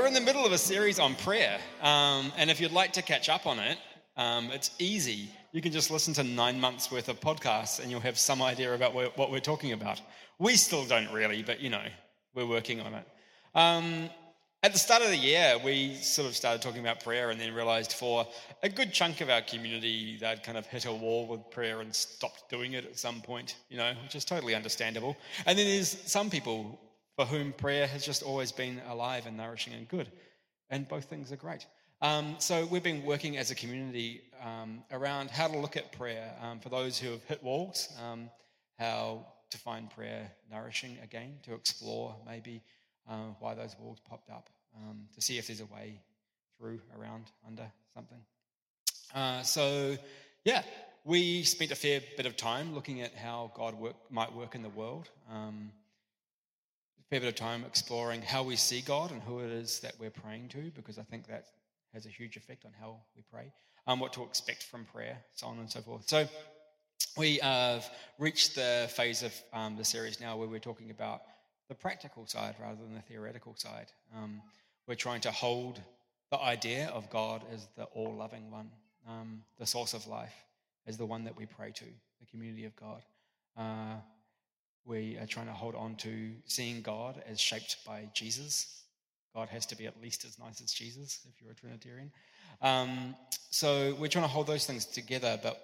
are in the middle of a series on prayer, um, and if you'd like to catch up on it, um, it's easy. You can just listen to nine months worth of podcasts, and you'll have some idea about what we're talking about. We still don't really, but you know, we're working on it. Um, at the start of the year, we sort of started talking about prayer and then realized for a good chunk of our community, they'd kind of hit a wall with prayer and stopped doing it at some point, you know, which is totally understandable. And then there's some people for whom prayer has just always been alive and nourishing and good. And both things are great. Um, so we've been working as a community um, around how to look at prayer um, for those who have hit walls, um, how to find prayer nourishing again, to explore maybe uh, why those walls popped up, um, to see if there's a way through, around, under something. Uh, so, yeah, we spent a fair bit of time looking at how God work, might work in the world. Um, fair bit of time exploring how we see God and who it is that we're praying to, because I think that has a huge effect on how we pray, um, what to expect from prayer, so on and so forth. So, we have reached the phase of um, the series now where we're talking about the practical side rather than the theoretical side. Um, we're trying to hold the idea of God as the all loving one, um, the source of life, as the one that we pray to, the community of God. Uh, we are trying to hold on to seeing God as shaped by Jesus. God has to be at least as nice as Jesus if you're a Trinitarian. Um, so we're trying to hold those things together, but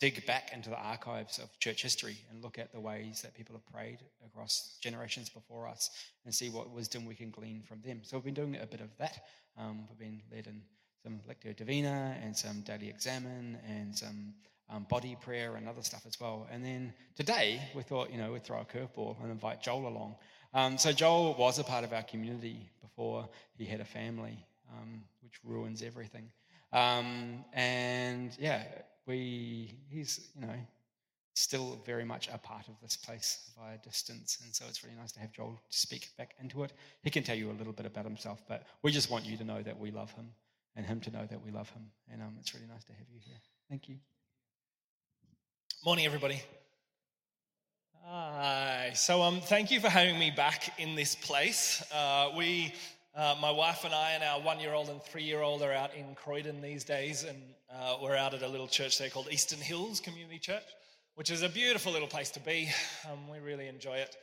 dig back into the archives of church history and look at the ways that people have prayed across generations before us and see what wisdom we can glean from them. So we've been doing a bit of that. Um, we've been led in some Lectio Divina and some Daily Examen and some um, body prayer and other stuff as well. And then today we thought, you know, we'd throw a curveball and invite Joel along. Um, so Joel was a part of our community before he had a family, um, which ruins everything. Um, and yeah, we, he's, you know, still very much a part of this place via distance. And so it's really nice to have Joel speak back into it. He can tell you a little bit about himself, but we just want you to know that we love him and him to know that we love him. And um, it's really nice to have you here. Thank you. Morning, everybody. Hi. So, um, thank you for having me back in this place. Uh, we uh, my wife and I and our one year old and three year old are out in Croydon these days, and uh, we're out at a little church there called Eastern Hills Community Church, which is a beautiful little place to be. Um, we really enjoy it.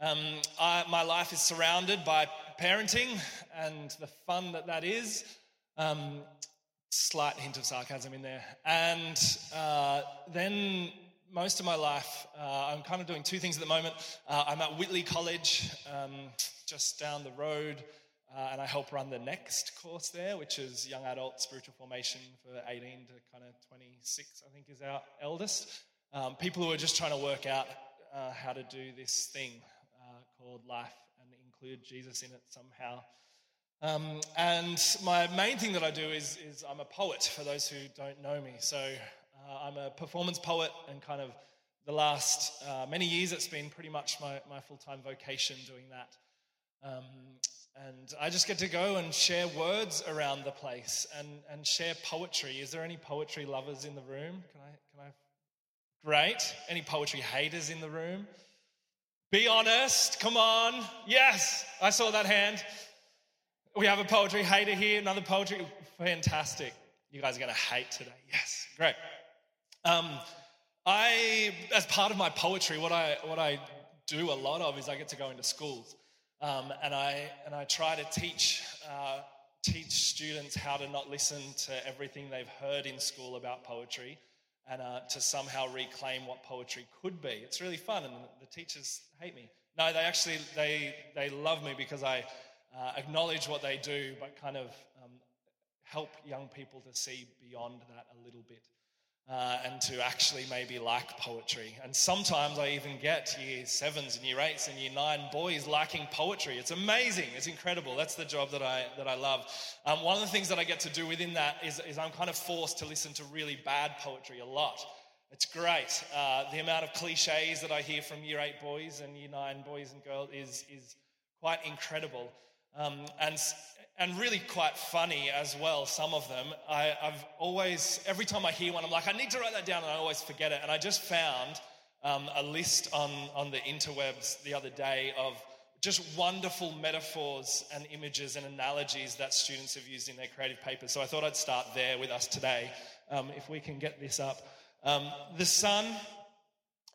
Um, I, my life is surrounded by parenting and the fun that that is. Um, slight hint of sarcasm in there. And uh, then most of my life, uh, I'm kind of doing two things at the moment. Uh, I'm at Whitley College, um, just down the road. Uh, and I help run the next course there, which is young adult spiritual formation for 18 to kind of 26, I think is our eldest. Um, people who are just trying to work out uh, how to do this thing uh, called life and include Jesus in it somehow. Um, and my main thing that I do is, is, I'm a poet for those who don't know me. So uh, I'm a performance poet, and kind of the last uh, many years it's been pretty much my, my full time vocation doing that. Um, and I just get to go and share words around the place and, and share poetry. Is there any poetry lovers in the room? Can I, can I? Great. Any poetry haters in the room? Be honest. Come on. Yes, I saw that hand. We have a poetry hater here, another poetry. Fantastic. You guys are going to hate today. Yes, great. Um, I, as part of my poetry, what I, what I do a lot of is I get to go into schools. Um, and, I, and I try to teach, uh, teach students how to not listen to everything they've heard in school about poetry and uh, to somehow reclaim what poetry could be. It's really fun, and the teachers hate me. No, they actually they they love me because I uh, acknowledge what they do, but kind of um, help young people to see beyond that a little bit uh, and to actually maybe like poetry. And sometimes I even get year sevens and year eights and year nine boys liking poetry. It's amazing. It's incredible. That's the job that I, that I love. Um, one of the things that I get to do within that is, is I'm kind of forced to listen to really bad poetry a lot. It's great. Uh, the amount of cliches that I hear from year eight boys and year nine boys and girls is, is quite incredible. Um, and and really quite funny as well, some of them. I, have always, every time I hear one, I'm like, I need to write that down, and I always forget it. And I just found um, a list on, on the interwebs the other day of just wonderful metaphors and images and analogies that students have used in their creative papers. So I thought I'd start there with us today, um, if we can get this up. Um, the sun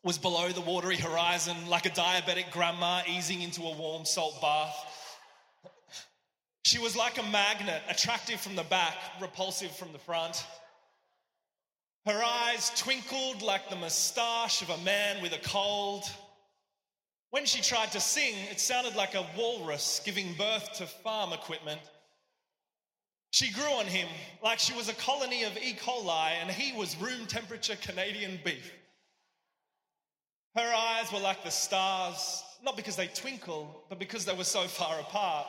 was below the watery horizon, like a diabetic grandma easing into a warm salt bath. She was like a magnet, attractive from the back, repulsive from the front. Her eyes twinkled like the moustache of a man with a cold. When she tried to sing, it sounded like a walrus giving birth to farm equipment. She grew on him like she was a colony of E. coli and he was room temperature Canadian beef. Her eyes were like the stars, not because they twinkle, but because they were so far apart.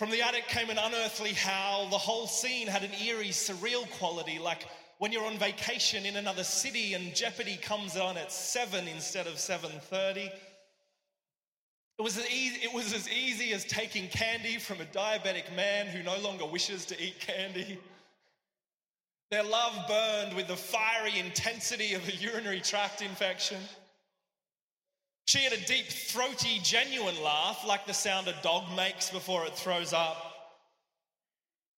From the attic came an unearthly howl. The whole scene had an eerie, surreal quality, like when you're on vacation in another city and Jeopardy comes on at 7 instead of 7:30. It was, easy, it was as easy as taking candy from a diabetic man who no longer wishes to eat candy. Their love burned with the fiery intensity of a urinary tract infection. She had a deep, throaty, genuine laugh, like the sound a dog makes before it throws up.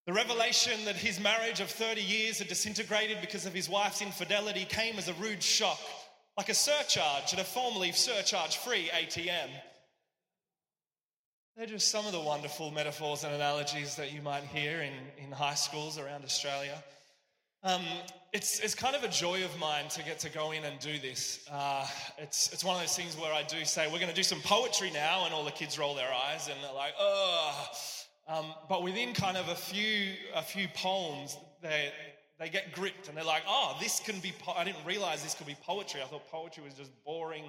The revelation that his marriage of 30 years had disintegrated because of his wife's infidelity came as a rude shock, like a surcharge at a formerly surcharge free ATM. They're just some of the wonderful metaphors and analogies that you might hear in, in high schools around Australia. Um, it's, it's kind of a joy of mine to get to go in and do this. Uh, it's, it's one of those things where I do say, we're going to do some poetry now, and all the kids roll their eyes and they're like, oh. Um, but within kind of a few, a few poems, they, they get gripped and they're like, oh, this can be, po-. I didn't realize this could be poetry. I thought poetry was just boring,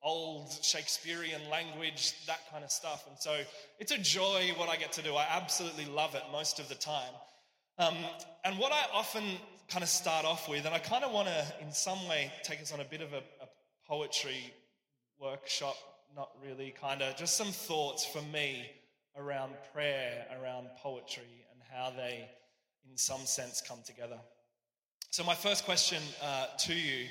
old Shakespearean language, that kind of stuff. And so it's a joy what I get to do. I absolutely love it most of the time. Um, and what I often kind of start off with, and I kind of want to, in some way, take us on a bit of a, a poetry workshop, not really, kind of just some thoughts for me around prayer, around poetry, and how they, in some sense, come together. So, my first question uh, to you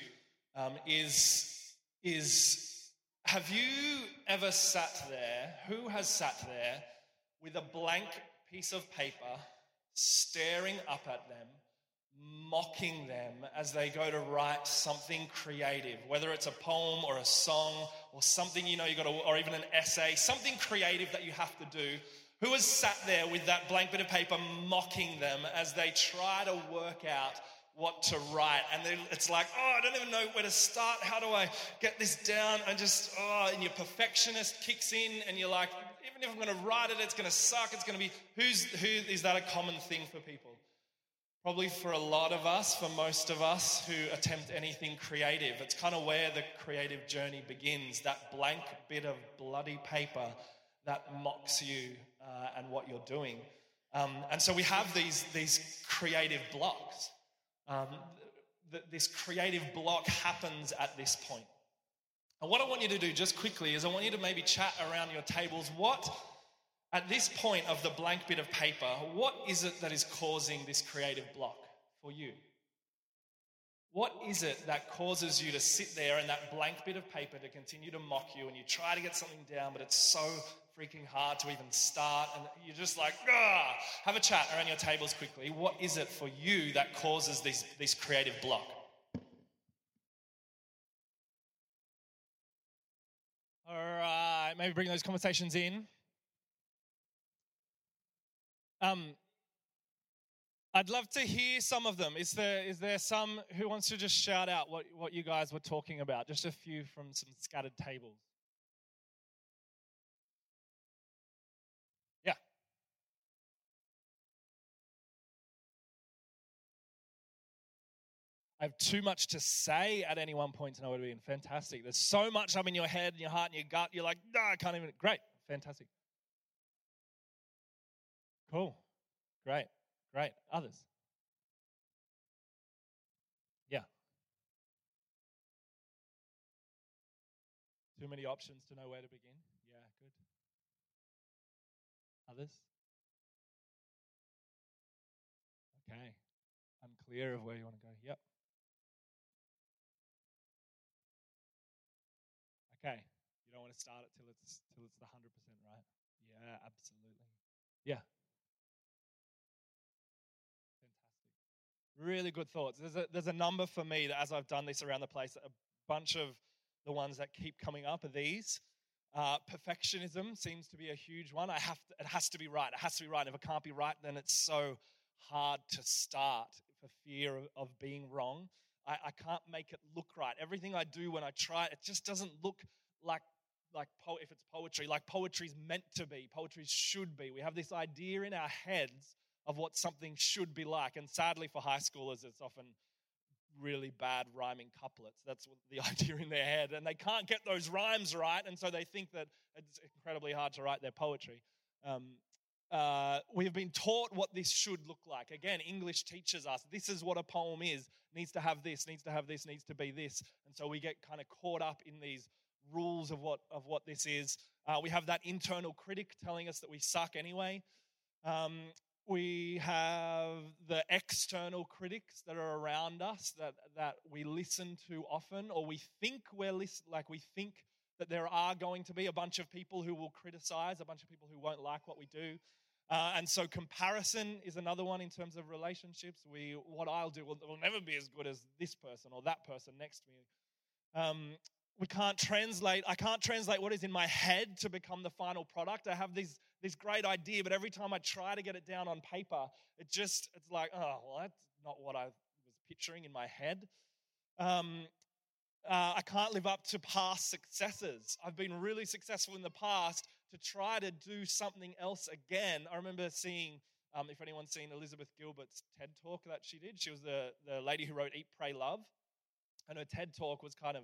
um, is, is Have you ever sat there? Who has sat there with a blank piece of paper, staring up at them? Mocking them as they go to write something creative, whether it's a poem or a song or something you know you got to, or even an essay, something creative that you have to do. Who has sat there with that blank bit of paper mocking them as they try to work out what to write? And it's like, oh, I don't even know where to start. How do I get this down? And just, oh, and your perfectionist kicks in, and you're like, even if I'm going to write it, it's going to suck. It's going to be, who's, who, is that a common thing for people? Probably for a lot of us, for most of us who attempt anything creative, it's kind of where the creative journey begins that blank bit of bloody paper that mocks you uh, and what you're doing. Um, and so we have these, these creative blocks. Um, th- this creative block happens at this point. And what I want you to do just quickly is I want you to maybe chat around your tables. What at this point of the blank bit of paper, what is it that is causing this creative block for you? What is it that causes you to sit there and that blank bit of paper to continue to mock you and you try to get something down, but it's so freaking hard to even start and you're just like, ah, have a chat around your tables quickly. What is it for you that causes this, this creative block? All right, maybe bring those conversations in. Um, I'd love to hear some of them. Is there, is there some who wants to just shout out what, what you guys were talking about? Just a few from some scattered tables. Yeah. I have too much to say at any one point to know what to be fantastic. There's so much up in your head and your heart and your gut. You're like, no, I can't even. Great. Fantastic. Cool. Great. Great. Others? Yeah. Too many options to know where to begin? Yeah, good. Others? Okay. Unclear of where you want to go. Yep. Okay. You don't want to start it till it's till it's the hundred percent right. Yeah, absolutely. Really good thoughts. There's a there's a number for me that as I've done this around the place, a bunch of the ones that keep coming up are these. Uh, perfectionism seems to be a huge one. I have to, it has to be right. It has to be right. If it can't be right, then it's so hard to start for fear of, of being wrong. I, I, can't make it look right. Everything I do when I try, it just doesn't look like like po- if it's poetry, like poetry's meant to be. Poetry should be. We have this idea in our heads of what something should be like, and sadly for high schoolers, it's often really bad rhyming couplets. That's the idea in their head. And they can't get those rhymes right. And so they think that it's incredibly hard to write their poetry. Um, uh, we have been taught what this should look like. Again, English teaches us this is what a poem is, needs to have this, needs to have this, needs to be this. And so we get kind of caught up in these rules of what, of what this is. Uh, we have that internal critic telling us that we suck anyway. Um, we have the external critics that are around us that, that we listen to often, or we think we're listen, like we think that there are going to be a bunch of people who will criticize, a bunch of people who won't like what we do. Uh, and so comparison is another one in terms of relationships. We, what I'll do will, will never be as good as this person or that person next to me. Um, we can't translate i can't translate what is in my head to become the final product i have this this great idea but every time i try to get it down on paper it just it's like oh well that's not what i was picturing in my head. Um, uh, i can't live up to past successes. I've been really successful in the past to try to do something else again. I remember seeing um, if anyone's seen elizabeth gilbert's ted talk that she did she was the, the lady who wrote eat pray love and her ted talk was kind of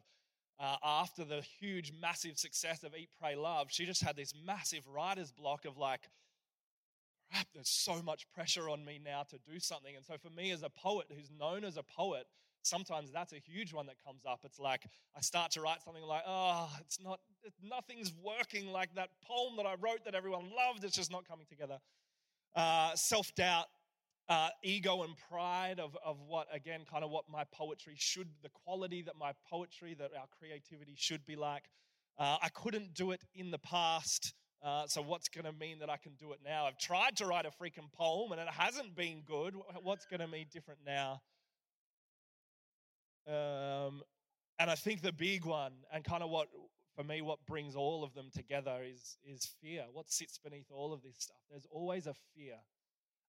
uh, after the huge, massive success of Eat, Pray, Love, she just had this massive writer's block of like, crap, there's so much pressure on me now to do something. And so for me as a poet who's known as a poet, sometimes that's a huge one that comes up. It's like I start to write something like, oh, it's not, nothing's working like that poem that I wrote that everyone loved. It's just not coming together. Uh, Self doubt uh, ego and pride of, of what, again, kind of what my poetry should, the quality that my poetry, that our creativity should be like. Uh, I couldn't do it in the past. Uh, so, what's going to mean that I can do it now? I've tried to write a freaking poem and it hasn't been good. What's going to be different now? Um, and I think the big one, and kind of what, for me, what brings all of them together is, is fear. What sits beneath all of this stuff? There's always a fear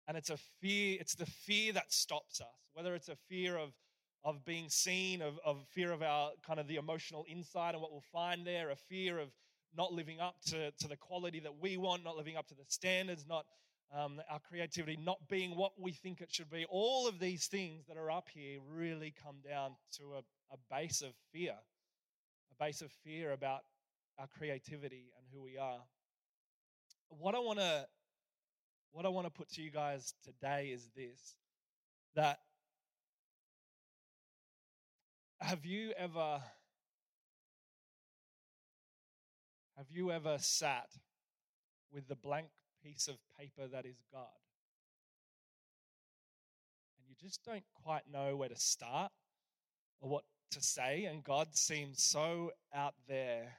and it's a fear, it's the fear that stops us, whether it's a fear of, of being seen, of, of fear of our kind of the emotional inside and what we'll find there, a fear of not living up to, to the quality that we want, not living up to the standards, not um, our creativity not being what we think it should be. All of these things that are up here really come down to a, a base of fear, a base of fear about our creativity and who we are. What I want to what I want to put to you guys today is this that have you ever have you ever sat with the blank piece of paper that is God? And you just don't quite know where to start or what to say and God seems so out there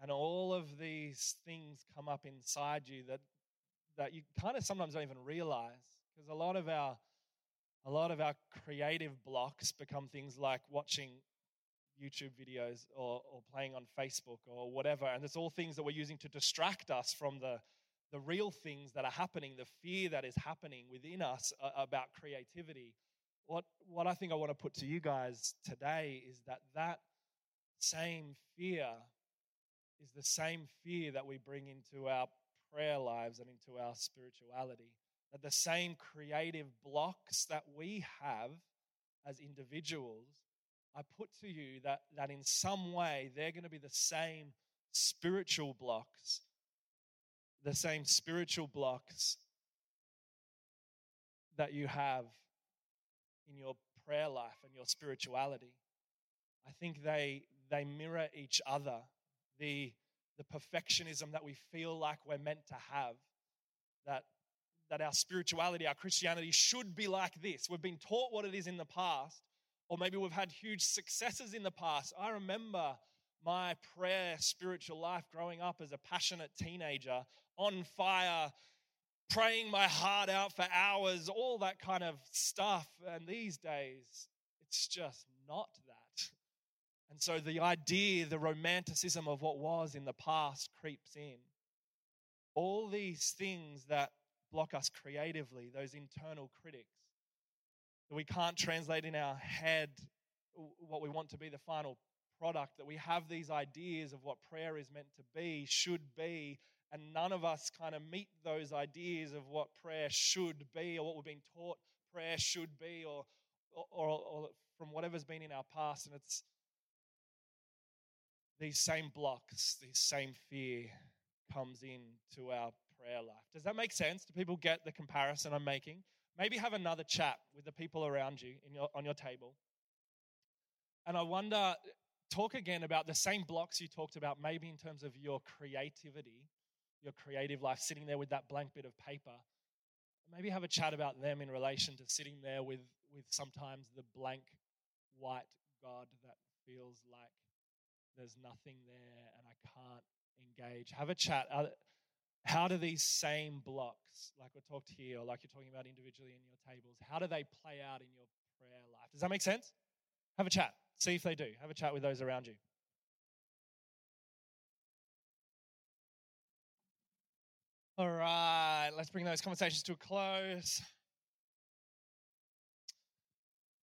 and all of these things come up inside you that that you kind of sometimes don't even realize because a lot of our a lot of our creative blocks become things like watching YouTube videos or, or playing on Facebook or whatever. And it's all things that we're using to distract us from the, the real things that are happening, the fear that is happening within us about creativity. What, what I think I want to put to you guys today is that that same fear is the same fear that we bring into our prayer lives and into our spirituality. That the same creative blocks that we have as individuals, I put to you that, that in some way they're going to be the same spiritual blocks, the same spiritual blocks that you have in your prayer life and your spirituality. I think they, they mirror each other. The, the perfectionism that we feel like we're meant to have, that, that our spirituality, our Christianity should be like this. We've been taught what it is in the past, or maybe we've had huge successes in the past. I remember my prayer spiritual life growing up as a passionate teenager, on fire, praying my heart out for hours, all that kind of stuff. And these days, it's just not. And so the idea, the romanticism of what was in the past creeps in. All these things that block us creatively, those internal critics, that we can't translate in our head what we want to be the final product, that we have these ideas of what prayer is meant to be, should be, and none of us kind of meet those ideas of what prayer should be or what we've been taught prayer should be or, or, or, or from whatever's been in our past. And it's these same blocks, this same fear comes into our prayer life. Does that make sense? Do people get the comparison I'm making? Maybe have another chat with the people around you your, on your table. And I wonder, talk again about the same blocks you talked about, maybe in terms of your creativity, your creative life, sitting there with that blank bit of paper. Maybe have a chat about them in relation to sitting there with, with sometimes the blank white God that feels like there's nothing there and I can't engage. Have a chat. How do these same blocks, like we talked here, or like you're talking about individually in your tables, how do they play out in your prayer life? Does that make sense? Have a chat. See if they do. Have a chat with those around you. All right, let's bring those conversations to a close.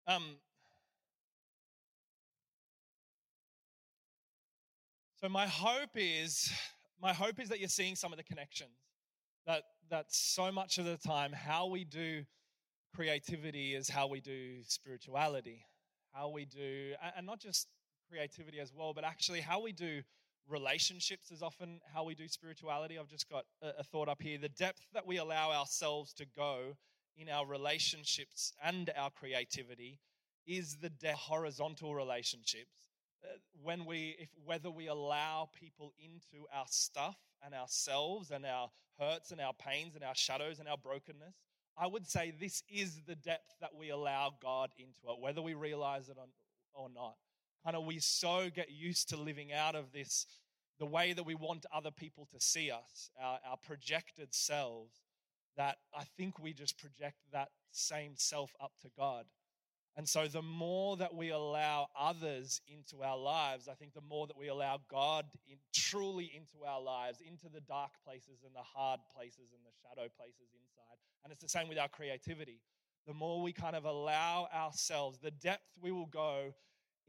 Um, so my hope is my hope is that you're seeing some of the connections that that so much of the time how we do creativity is how we do spirituality how we do, and not just creativity as well, but actually how we do relationships is often how we do spirituality. I've just got a, thought up here. The depth that we allow ourselves to go in our relationships and our creativity is the horizontal relationships. Uh, when we, if whether we allow people into our stuff and ourselves and our hurts and our pains and our shadows and our brokenness, I would say this is the depth that we allow God into it, whether we realize it or not. Kind of, we so get used to living out of this, the way that we want other people to see us, our, our projected selves, that I think we just project that same self up to God. And so, the more that we allow others into our lives, I think the more that we allow God in, truly into our lives, into the dark places and the hard places and the shadow places inside. And it's the same with our creativity. The more we kind of allow ourselves, the depth we will go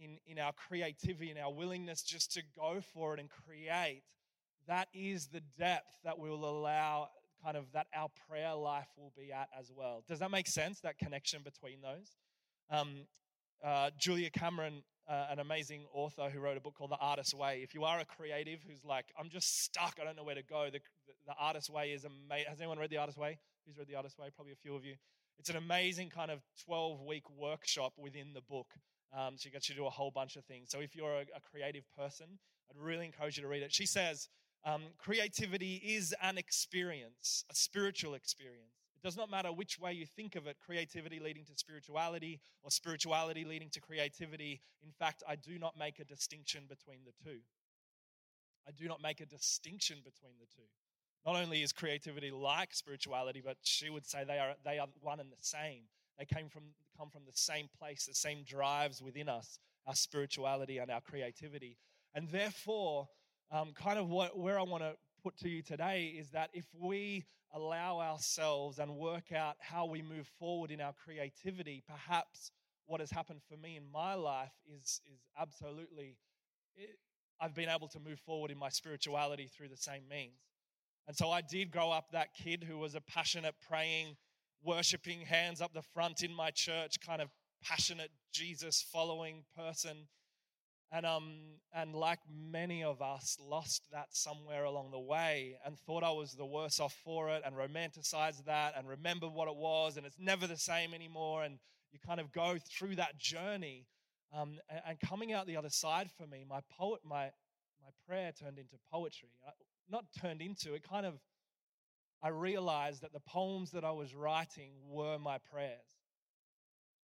in, in our creativity and our willingness just to go for it and create, that is the depth that we will allow kind of that our prayer life will be at as well. Does that make sense? That connection between those? Um, uh, Julia Cameron, uh, an amazing author who wrote a book called The Artist's Way. If you are a creative who's like, I'm just stuck, I don't know where to go, the, the, the Artist's Way is amazing. Has anyone read The Artist's Way? Who's read The Artist's Way? Probably a few of you. It's an amazing kind of 12 week workshop within the book. Um, she gets you to do a whole bunch of things. So if you're a, a creative person, I'd really encourage you to read it. She says, um, creativity is an experience, a spiritual experience. It does not matter which way you think of it creativity leading to spirituality or spirituality leading to creativity. In fact, I do not make a distinction between the two. I do not make a distinction between the two. Not only is creativity like spirituality, but she would say they are, they are one and the same. They came from, come from the same place, the same drives within us, our spirituality and our creativity. And therefore, um, kind of what, where I want to put to you today is that if we allow ourselves and work out how we move forward in our creativity, perhaps what has happened for me in my life is, is absolutely, it, I've been able to move forward in my spirituality through the same means. And so I did grow up that kid who was a passionate, praying, worshiping, hands up the front in my church, kind of passionate, Jesus following person and, um, and like many of us, lost that somewhere along the way and thought I was the worse off for it and romanticized that and remember what it was and it's never the same anymore. And you kind of go through that journey. Um, and, and, coming out the other side for me, my poet, my, my prayer turned into poetry. I, not turned into, it kind of, I realized that the poems that I was writing were my prayers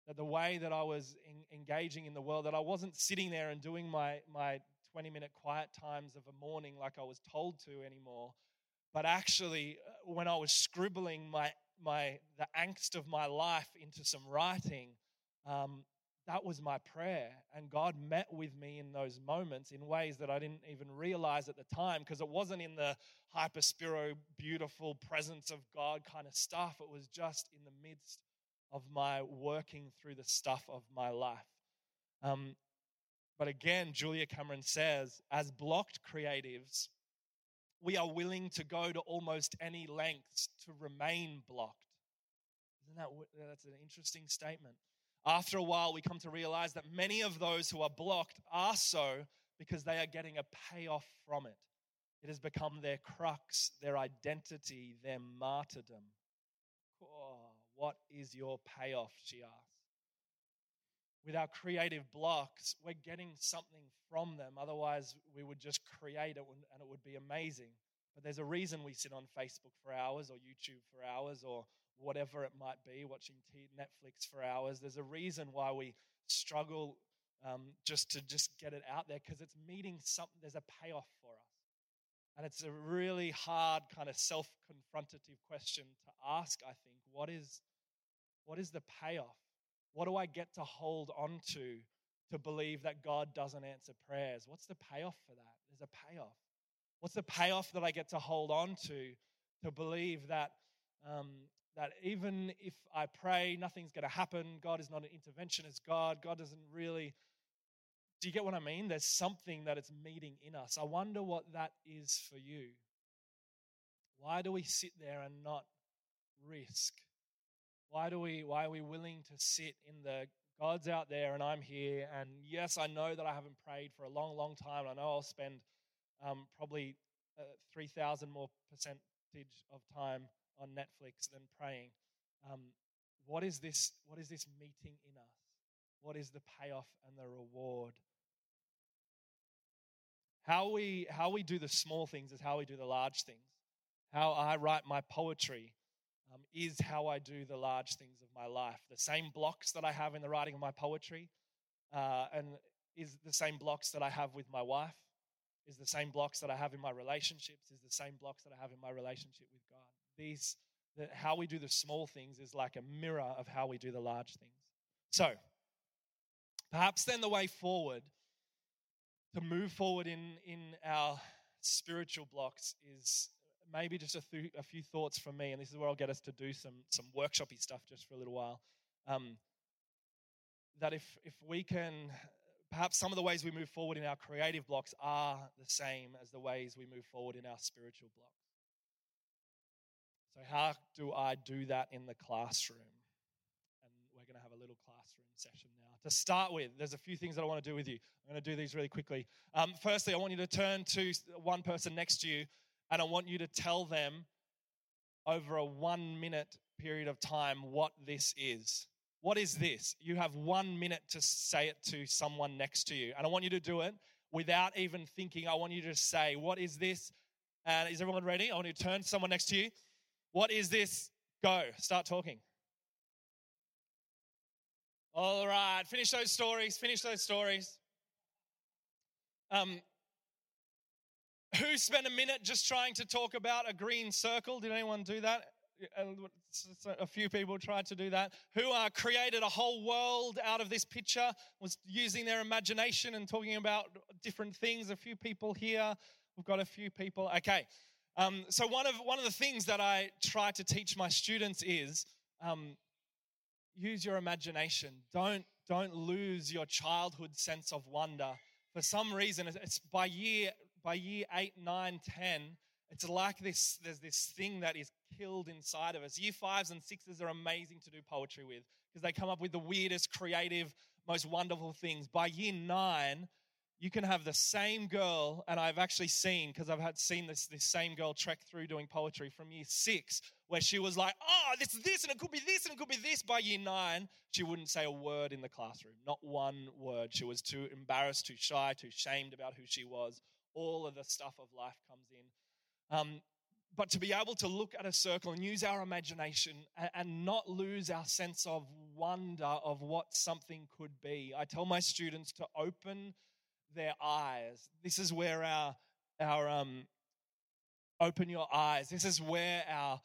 that the way that I was in, engaging in the world, that I wasn't sitting there and doing my, my 20 minute quiet times of a morning like I was told to anymore. But actually, uh, when I was scribbling my, my, the angst of my life into some writing, um, that was my prayer. And God met with me in those moments in ways that I didn't even realize at the time because it wasn't in the hyper spiro, beautiful presence of God kind of stuff. It was just in the midst of my working through the stuff of my life. Um, but again, Julia Cameron says, as blocked creatives, we are willing to go to almost any lengths to remain blocked. Isn't that that's an interesting statement? After a while, we come to realize that many of those who are blocked are so because they are getting a payoff from it. It has become their crux, their identity, their martyrdom. What is your payoff? She asks. With our creative blocks, we're getting something from them. Otherwise, we would just create it and it would be amazing. But there's a reason we sit on Facebook for hours or YouTube for hours or whatever it might be, watching Netflix for hours. There's a reason why we struggle um, just to just get it out there because it's meeting something. There's a payoff for us, and it's a really hard kind of self-confrontative question to ask. I think what is what is the payoff? What do I get to hold on to to believe that God doesn't answer prayers? What's the payoff for that? There's a payoff. What's the payoff that I get to hold on to to believe that um, that even if I pray, nothing's going to happen. God is not an interventionist God. God doesn't really. Do you get what I mean? There's something that it's meeting in us. I wonder what that is for you. Why do we sit there and not risk? Why do we why are we willing to sit in the God's out there and I'm here and yes, I know that I haven't prayed for a long, long time. I know I'll spend um, probably uh, 3,000 more percentage of time on Netflix than praying. Um, what is this? What is this meeting in us? What is the payoff and the reward? How we how we do the small things is how we do the large things. How I write my poetry is how I do the large things of my life. The same blocks that I have in the writing of my poetry, uh, and is the same blocks that I have with my wife, is the same blocks that I have in my relationships, is the same blocks that I have in my relationship with God these that how we do the small things is like a mirror of how we do the large things. So, perhaps then the way forward to move forward in in our spiritual blocks is maybe just a, th- a few thoughts from me, and this is where I'll get us to do some some workshoppy stuff just for a little while. Um, that if if we can perhaps some of the ways we move forward in our creative blocks are the same as the ways we move forward in our spiritual blocks. So, how do I do that in the classroom? And we're going to have a little classroom session now. To start with, there's a few things that I want to do with you. I'm going to do these really quickly. Um, firstly, I want you to turn to one person next to you, and I want you to tell them over a one minute period of time what this is. What is this? You have one minute to say it to someone next to you. And I want you to do it without even thinking. I want you to say, What is this? And is everyone ready? I want you to turn to someone next to you what is this? Go, start talking. All right, finish those stories, finish those stories. Um, who spent a minute just trying to talk about a green circle? Did anyone do that? A few people tried to do that. Who uh, created a whole world out of this picture, was using their imagination and talking about different things. A few people here. We've got a few people. Okay, um, so one of one of the things that I try to teach my students is um, use your imagination. Don't don't lose your childhood sense of wonder. For some reason, it's by year by year eight, nine, ten. It's like this. There's this thing that is killed inside of us. Year fives and sixes are amazing to do poetry with because they come up with the weirdest, creative, most wonderful things. By year nine, you can have the same girl, and I've actually seen, because I've had seen this, this same girl trek through doing poetry from year six, where she was like, oh, this is this, and it could be this, and it could be this. By year nine, she wouldn't say a word in the classroom, not one word. She was too embarrassed, too shy, too shamed about who she was. All of the stuff of life comes in. Um, but to be able to look at a circle and use our imagination and not lose our sense of wonder of what something could be. I tell my students to open their eyes. This is where our, our um, open your eyes. This is where our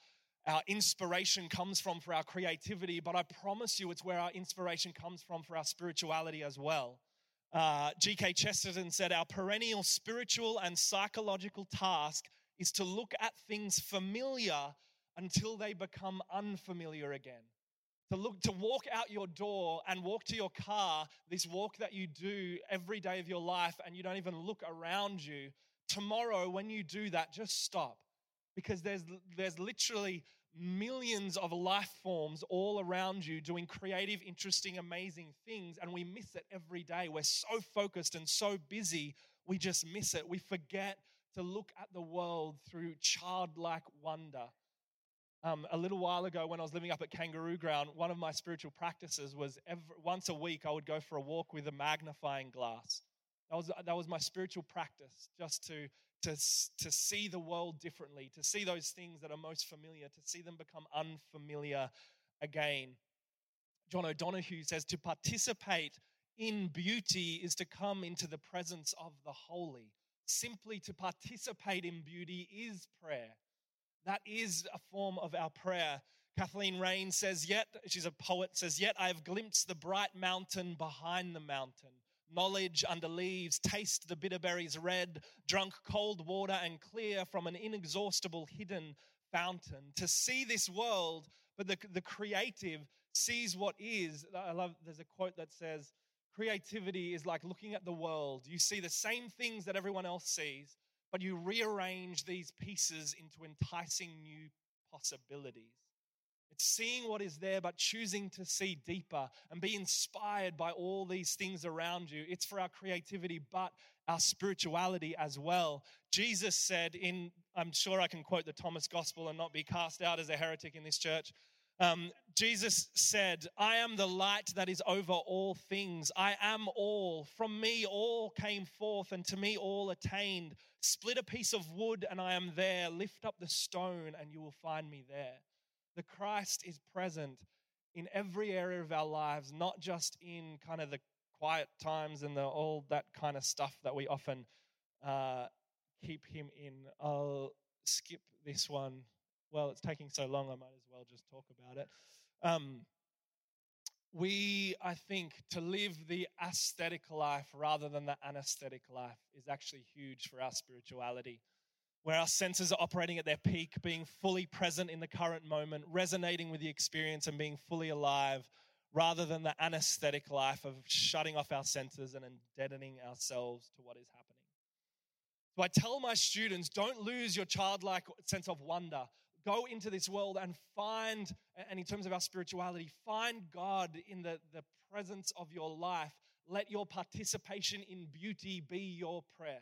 our inspiration comes from for our creativity, but I promise you it's where our inspiration comes from for our spirituality as well. Uh, G.K. Chesterton said, Our perennial spiritual and psychological task is to look at things familiar until they become unfamiliar again. To look, to walk out your door and walk to your car, this walk that you do every day of your life, and you don't even look around you. Tomorrow, when you do that, just stop because there's, there's literally millions of life forms all around you doing creative, interesting, amazing things, and we miss it every day. We're so focused and so busy, we just miss it. We forget to look at the world through childlike wonder. Um, a little while ago, when I was living up at Kangaroo Ground, one of my spiritual practices was every, once a week I would go for a walk with a magnifying glass. That was, that was my spiritual practice, just to, to, to see the world differently, to see those things that are most familiar, to see them become unfamiliar again. John O'Donohue says to participate in beauty is to come into the presence of the holy. Simply to participate in beauty is prayer. That is a form of our prayer. Kathleen Raine says, Yet, she's a poet, says, Yet I have glimpsed the bright mountain behind the mountain knowledge under leaves, taste the bitter berries red, drunk cold water and clear from an inexhaustible hidden fountain. To see this world, but the, the creative sees what is. I love, there's a quote that says, Creativity is like looking at the world. You see the same things that everyone else sees, but you rearrange these pieces into enticing new possibilities. It's seeing what is there, but choosing to see deeper and be inspired by all these things around you. It's for our creativity, but our spirituality as well. Jesus said, in, I'm sure I can quote the Thomas Gospel and not be cast out as a heretic in this church. Um, Jesus said, I am the light that is over all things. I am all. From me, all came forth, and to me, all attained. Split a piece of wood, and I am there. Lift up the stone, and you will find me there the Christ is present in every area of our lives, not just in kind of the quiet times and the, all that kind of stuff that we often uh, keep him in. I'll skip this one. Well, it's taking so long, I might as well just talk about it. Um, we, I think, to live the aesthetic life rather than the anesthetic life is actually huge for our spirituality where our senses are operating at their peak, being fully present in the current moment, resonating with the experience and being fully alive, rather than the anesthetic life of shutting off our senses and deadening ourselves to what is happening. So I tell my students don't lose your childlike sense of wonder. Go into this world and find, and in terms of our spirituality, find God in the, the presence of your life. Let your participation in beauty be your prayer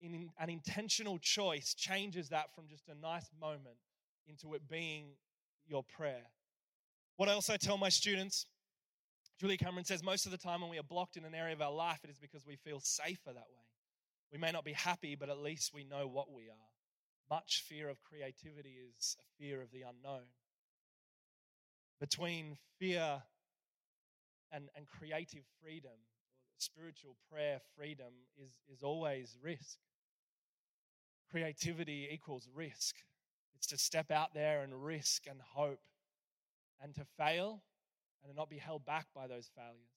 in an intentional choice changes that from just a nice moment into it being your prayer. What I also tell my students, Julia Cameron says, most of the time when we are blocked in an area of our life, it is because we feel safer that way. We may not be happy, but at least we know what we are. Much fear of creativity is a fear of the unknown. Between fear and, and creative freedom, spiritual prayer freedom, is, is always risk. Creativity equals risk. It's to step out there and risk and hope and to fail and to not be held back by those failures.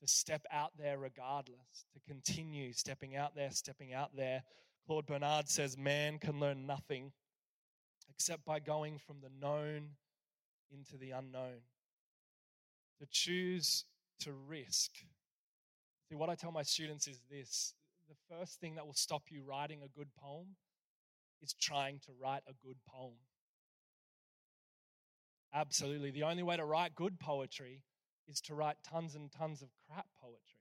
To step out there regardless, to continue stepping out there, stepping out there. Claude Bernard says, Man can learn nothing except by going from the known into the unknown. To choose to risk. See, what I tell my students is this the first thing that will stop you writing a good poem is trying to write a good poem. Absolutely. The only way to write good poetry is to write tons and tons of crap poetry.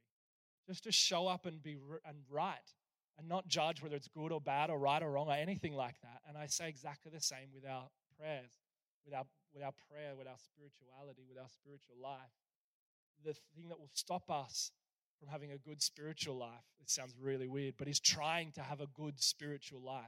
Just to show up and be and write and not judge whether it's good or bad or right or wrong or anything like that. And I say exactly the same with our prayers, with our with our prayer, with our spirituality, with our spiritual life. The thing that will stop us from having a good spiritual life. It sounds really weird, but he's trying to have a good spiritual life.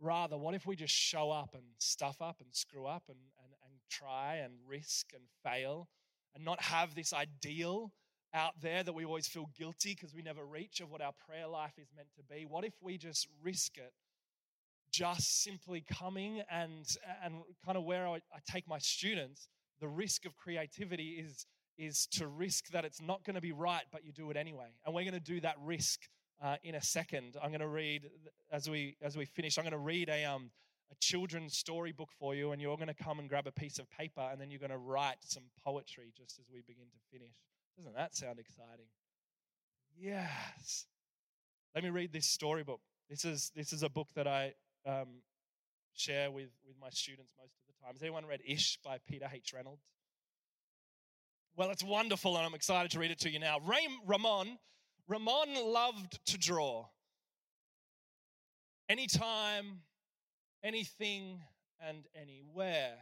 Rather, what if we just show up and stuff up and screw up and, and, and try and risk and fail and not have this ideal out there that we always feel guilty because we never reach of what our prayer life is meant to be? What if we just risk it? Just simply coming and, and kind of where I, I take my students, the risk of creativity is, is to risk that it's not going to be right, but you do it anyway. And we're going to do that risk uh, in a second. I'm going to read, as we, as we finish, I'm going to read a, um, a children's storybook for you, and you're going to come and grab a piece of paper, and then you're going to write some poetry just as we begin to finish. Doesn't that sound exciting? Yes. Let me read this storybook. This is, this is a book that I um, share with, with my students most of the time. Has anyone read Ish by Peter H. Reynolds? Well, it's wonderful, and I'm excited to read it to you now. Ray, Ramon, Ramon loved to draw. Anytime, anything, and anywhere.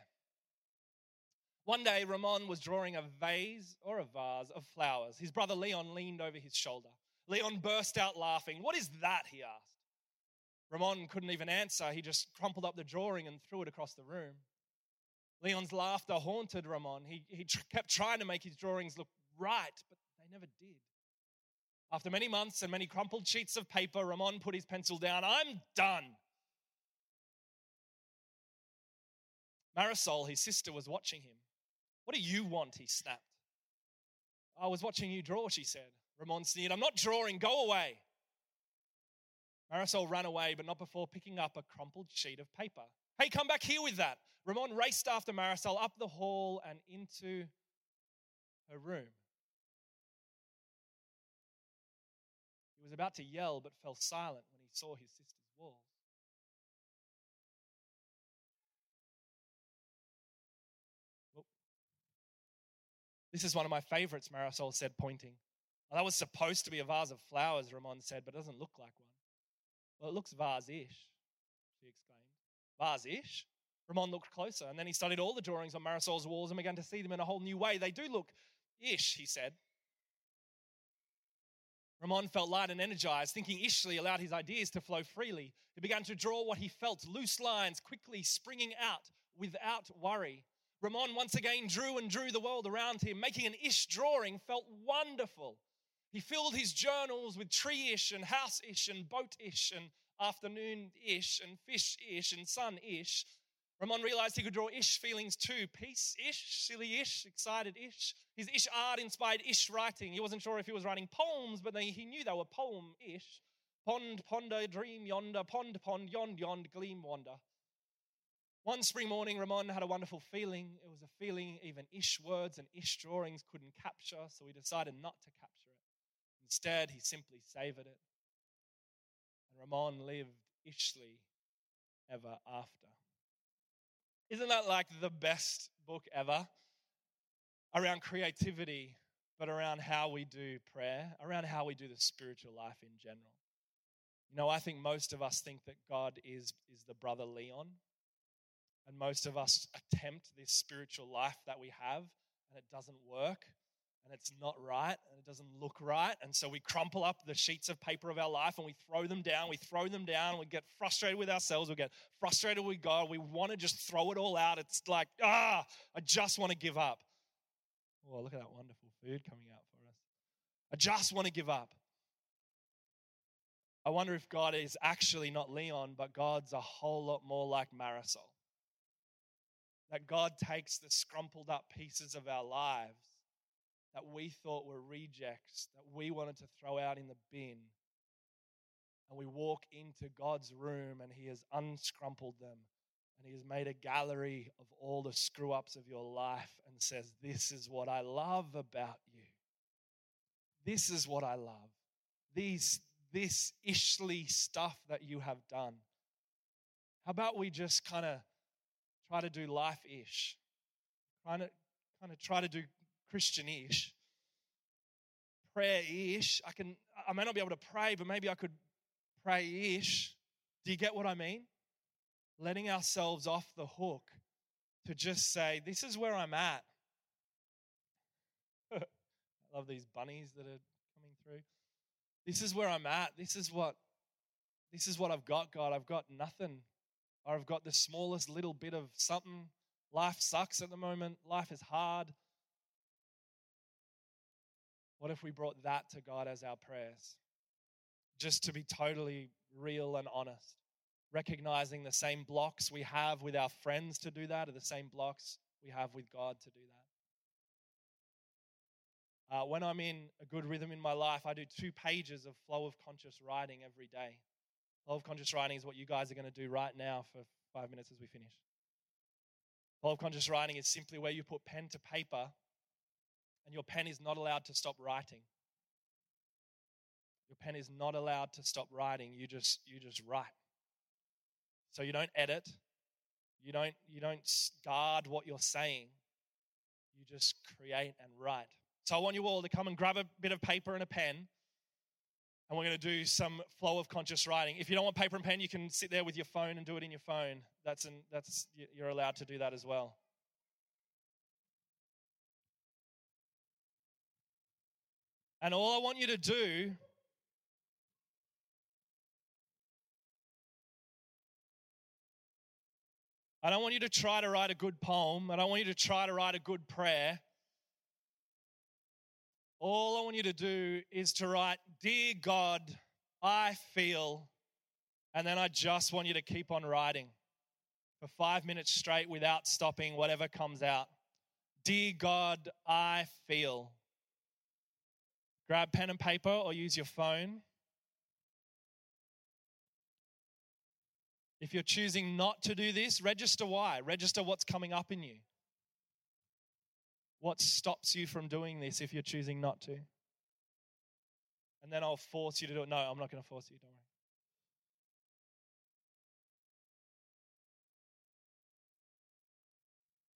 One day, Ramon was drawing a vase or a vase of flowers. His brother Leon leaned over his shoulder. Leon burst out laughing. What is that? he asked. Ramon couldn't even answer. He just crumpled up the drawing and threw it across the room. Leon's laughter haunted Ramon. He, he tr- kept trying to make his drawings look right, but they never did. After many months and many crumpled sheets of paper, Ramon put his pencil down. I'm done. Marisol, his sister, was watching him. What do you want? He snapped. I was watching you draw, she said. Ramon sneered. I'm not drawing. Go away. Marisol ran away, but not before picking up a crumpled sheet of paper. Hey, come back here with that. Ramon raced after Marisol up the hall and into her room. He was about to yell, but fell silent when he saw his sister's walls. This is one of my favorites, Marisol said, pointing. Well, that was supposed to be a vase of flowers, Ramon said, but it doesn't look like one. Well, it looks vase ish. Vase ish? Ramon looked closer, and then he studied all the drawings on Marisol's walls and began to see them in a whole new way. They do look ish, he said. Ramon felt light and energized. Thinking ishly allowed his ideas to flow freely. He began to draw what he felt, loose lines quickly springing out without worry. Ramon once again drew and drew the world around him. Making an ish drawing felt wonderful. He filled his journals with tree ish and house ish and boat ish and afternoon ish and fish ish and sun ish. Ramon realized he could draw ish feelings too peace ish, silly ish, excited ish. His ish art inspired ish writing. He wasn't sure if he was writing poems, but he knew they were poem ish. Pond, ponder, dream yonder, pond, pond, yond, yond, gleam, wander. One spring morning, Ramon had a wonderful feeling. It was a feeling even ish words and ish drawings couldn't capture, so he decided not to capture it. Instead, he simply savored it. Ramon lived ishly ever after. Isn't that like the best book ever? Around creativity, but around how we do prayer, around how we do the spiritual life in general. You know, I think most of us think that God is, is the brother Leon. And most of us attempt this spiritual life that we have, and it doesn't work and it's not right and it doesn't look right. And so we crumple up the sheets of paper of our life and we throw them down. We throw them down. We get frustrated with ourselves. We get frustrated with God. We want to just throw it all out. It's like, ah, I just want to give up. Oh, look at that wonderful food coming out for us. I just want to give up. I wonder if God is actually not Leon, but God's a whole lot more like Marisol. That God takes the scrumpled up pieces of our lives that we thought were rejects, that we wanted to throw out in the bin. And we walk into God's room and He has unscrumpled them and He has made a gallery of all the screw ups of your life and says, This is what I love about you. This is what I love. These, this ishly stuff that you have done. How about we just kind of try to do life ish? Kind of, kind of try to do Christian-ish, prayer-ish. I can I may not be able to pray, but maybe I could pray-ish. Do you get what I mean? Letting ourselves off the hook to just say, this is where I'm at. I love these bunnies that are coming through. This is where I'm at. This is what this is what I've got, God. I've got nothing. Or I've got the smallest little bit of something. Life sucks at the moment. Life is hard. What if we brought that to God as our prayers? Just to be totally real and honest. Recognizing the same blocks we have with our friends to do that are the same blocks we have with God to do that. Uh, when I'm in a good rhythm in my life, I do two pages of flow of conscious writing every day. Flow of conscious writing is what you guys are going to do right now for five minutes as we finish. Flow of conscious writing is simply where you put pen to paper and your pen is not allowed to stop writing. Your pen is not allowed to stop writing. You just you just write. So you don't edit. You don't you don't guard what you're saying. You just create and write. So I want you all to come and grab a bit of paper and a pen. And we're going to do some flow of conscious writing. If you don't want paper and pen, you can sit there with your phone and do it in your phone. That's an, that's you're allowed to do that as well. And all I want you to do I don't want you to try to write a good poem. I don't want you to try to write a good prayer. All I want you to do is to write, Dear God, I feel. And then I just want you to keep on writing for five minutes straight without stopping, whatever comes out. Dear God, I feel. Grab pen and paper or use your phone. If you're choosing not to do this, register why. Register what's coming up in you. What stops you from doing this if you're choosing not to? And then I'll force you to do it. No, I'm not going to force you, don't worry.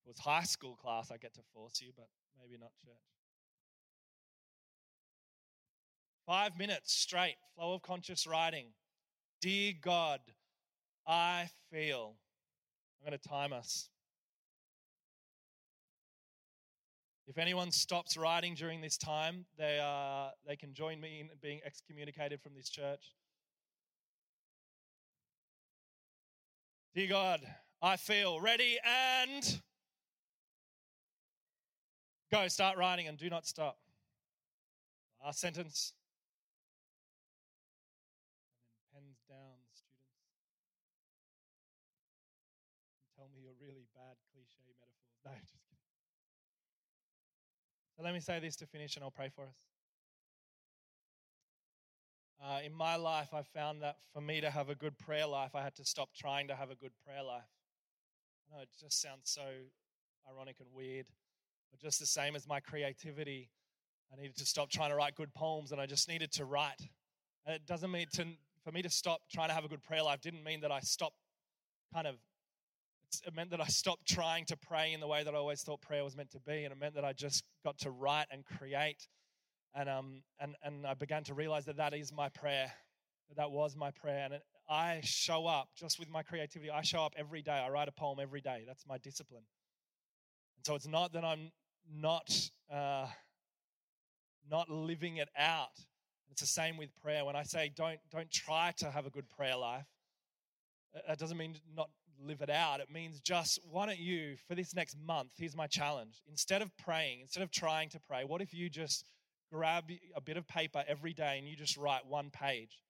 If it was high school class, I get to force you, but maybe not church. Five minutes straight, flow of conscious writing. Dear God, I feel. I'm going to time us. If anyone stops writing during this time, they, uh, they can join me in being excommunicated from this church. Dear God, I feel ready and go. Start writing and do not stop. Last sentence. pens down, students. And tell me your really bad cliche metaphors. No, just kidding. So let me say this to finish and I'll pray for us. Uh, in my life, I found that for me to have a good prayer life, I had to stop trying to have a good prayer life. I know it just sounds so ironic and weird, but just the same as my creativity, I needed to stop trying to write good poems and I just needed to write. And it doesn't mean to for me to stop trying to have a good prayer life didn't mean that I stopped kind of it meant that I stopped trying to pray in the way that I always thought prayer was meant to be, and it meant that I just got to write and create, and um and and I began to realize that that is my prayer, that that was my prayer, and it, I show up just with my creativity. I show up every day. I write a poem every day. That's my discipline, and so it's not that I'm not uh, not living it out. It's the same with prayer. When I say don't, don't try to have a good prayer life, that doesn't mean not live it out. It means just, why don't you, for this next month, here's my challenge. Instead of praying, instead of trying to pray, what if you just grab a bit of paper every day and you just write one page?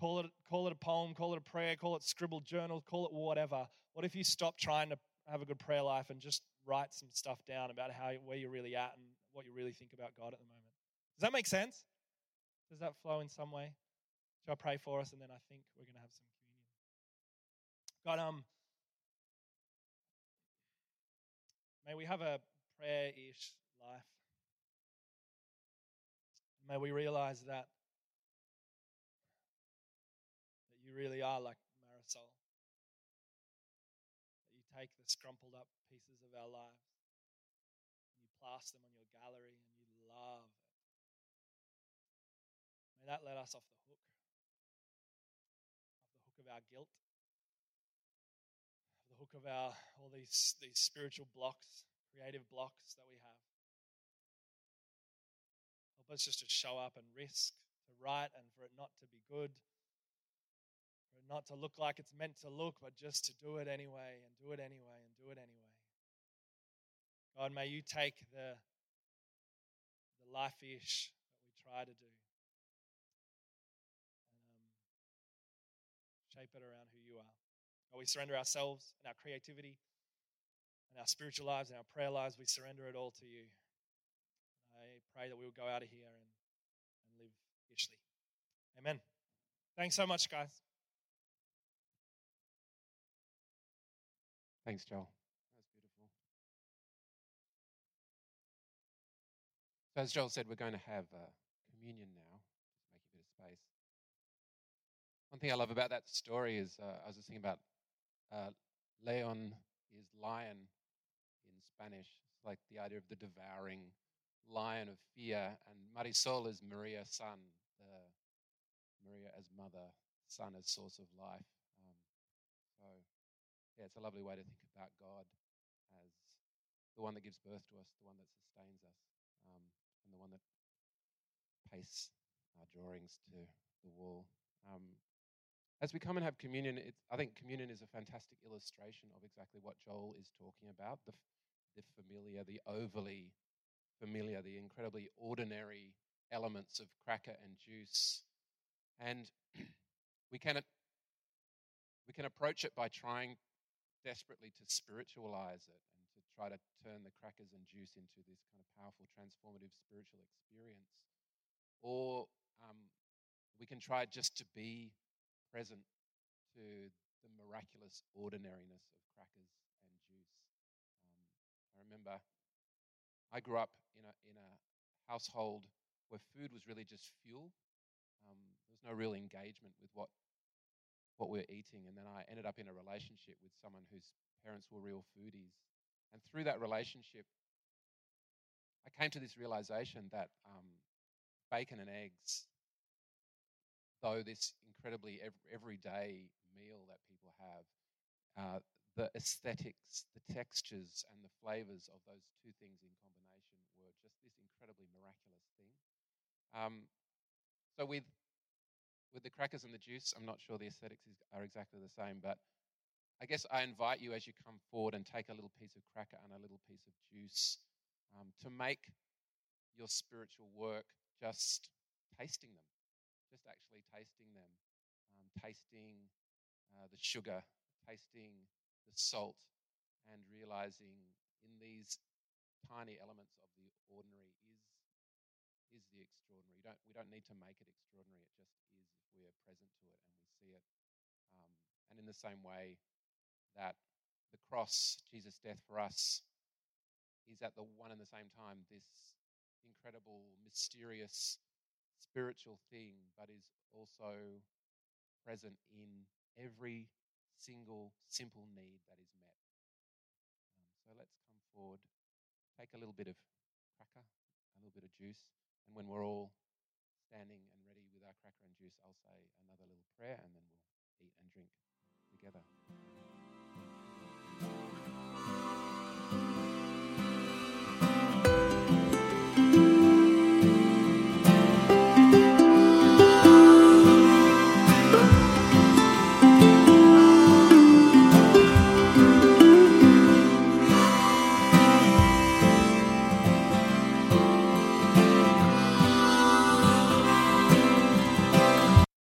Call it, call it a poem, call it a prayer, call it scribbled journal, call it whatever. What if you stop trying to have a good prayer life and just write some stuff down about how where you're really at and what you really think about God at the moment? Does that make sense? Does that flow in some way? Shall I pray for us and then I think we're going to have some communion? God, um, may we have a prayer ish life. May we realize that that you really are like Marisol. That you take the scrumpled up pieces of our lives and you plaster them on your gallery and you love May that let us off the hook, off the hook of our guilt, of our all these these spiritual blocks, creative blocks that we have. Help us just to show up and risk to write and for it not to be good, for it not to look like it's meant to look, but just to do it anyway and do it anyway and do it anyway. God, may you take the the life ish that we try to do. Um, shape it around. God, we surrender ourselves and our creativity and our spiritual lives and our prayer lives. We surrender it all to you. I pray that we will go out of here and, and live richly. Amen. Thanks so much, guys. Thanks, Joel. That's beautiful. So, as Joel said, we're going to have uh, communion now. Just make a bit of space. One thing I love about that story is uh, I was just thinking about uh, Leon is lion in Spanish. It's like the idea of the devouring lion of fear, and Marisol is Maria, son, Maria as mother, son as source of life. Um, so, yeah, it's a lovely way to think about God as the one that gives birth to us, the one that sustains us, um, and the one that pastes our drawings to the wall. Um, as we come and have communion, I think communion is a fantastic illustration of exactly what Joel is talking about the, the familiar, the overly familiar, the incredibly ordinary elements of cracker and juice. And we can, we can approach it by trying desperately to spiritualize it and to try to turn the crackers and juice into this kind of powerful, transformative spiritual experience. Or um, we can try just to be present to the miraculous ordinariness of crackers and juice. Um, I remember I grew up in a, in a household where food was really just fuel. Um, there was no real engagement with what what we were eating. And then I ended up in a relationship with someone whose parents were real foodies. And through that relationship, I came to this realization that um, bacon and eggs, though this incredibly everyday meal that people have, uh, the aesthetics, the textures, and the flavors of those two things in combination were just this incredibly miraculous thing. Um, so, with with the crackers and the juice, I'm not sure the aesthetics is, are exactly the same, but I guess I invite you as you come forward and take a little piece of cracker and a little piece of juice um, to make your spiritual work just tasting them, just actually tasting them, tasting uh, the sugar, tasting the salt, and realizing in these tiny elements of the ordinary is is the extraordinary. Don't, we don't need to make it extraordinary. It just is if we are present to it and we see it. Um, and in the same way that the cross, Jesus' death for us, is at the one and the same time this incredible, mysterious, spiritual thing, but is also present in every single simple need that is met. Um, so let's come forward, take a little bit of cracker, a little bit of juice. And when we're all standing and ready with our cracker and juice, I'll say another little prayer and then we'll eat and drink together.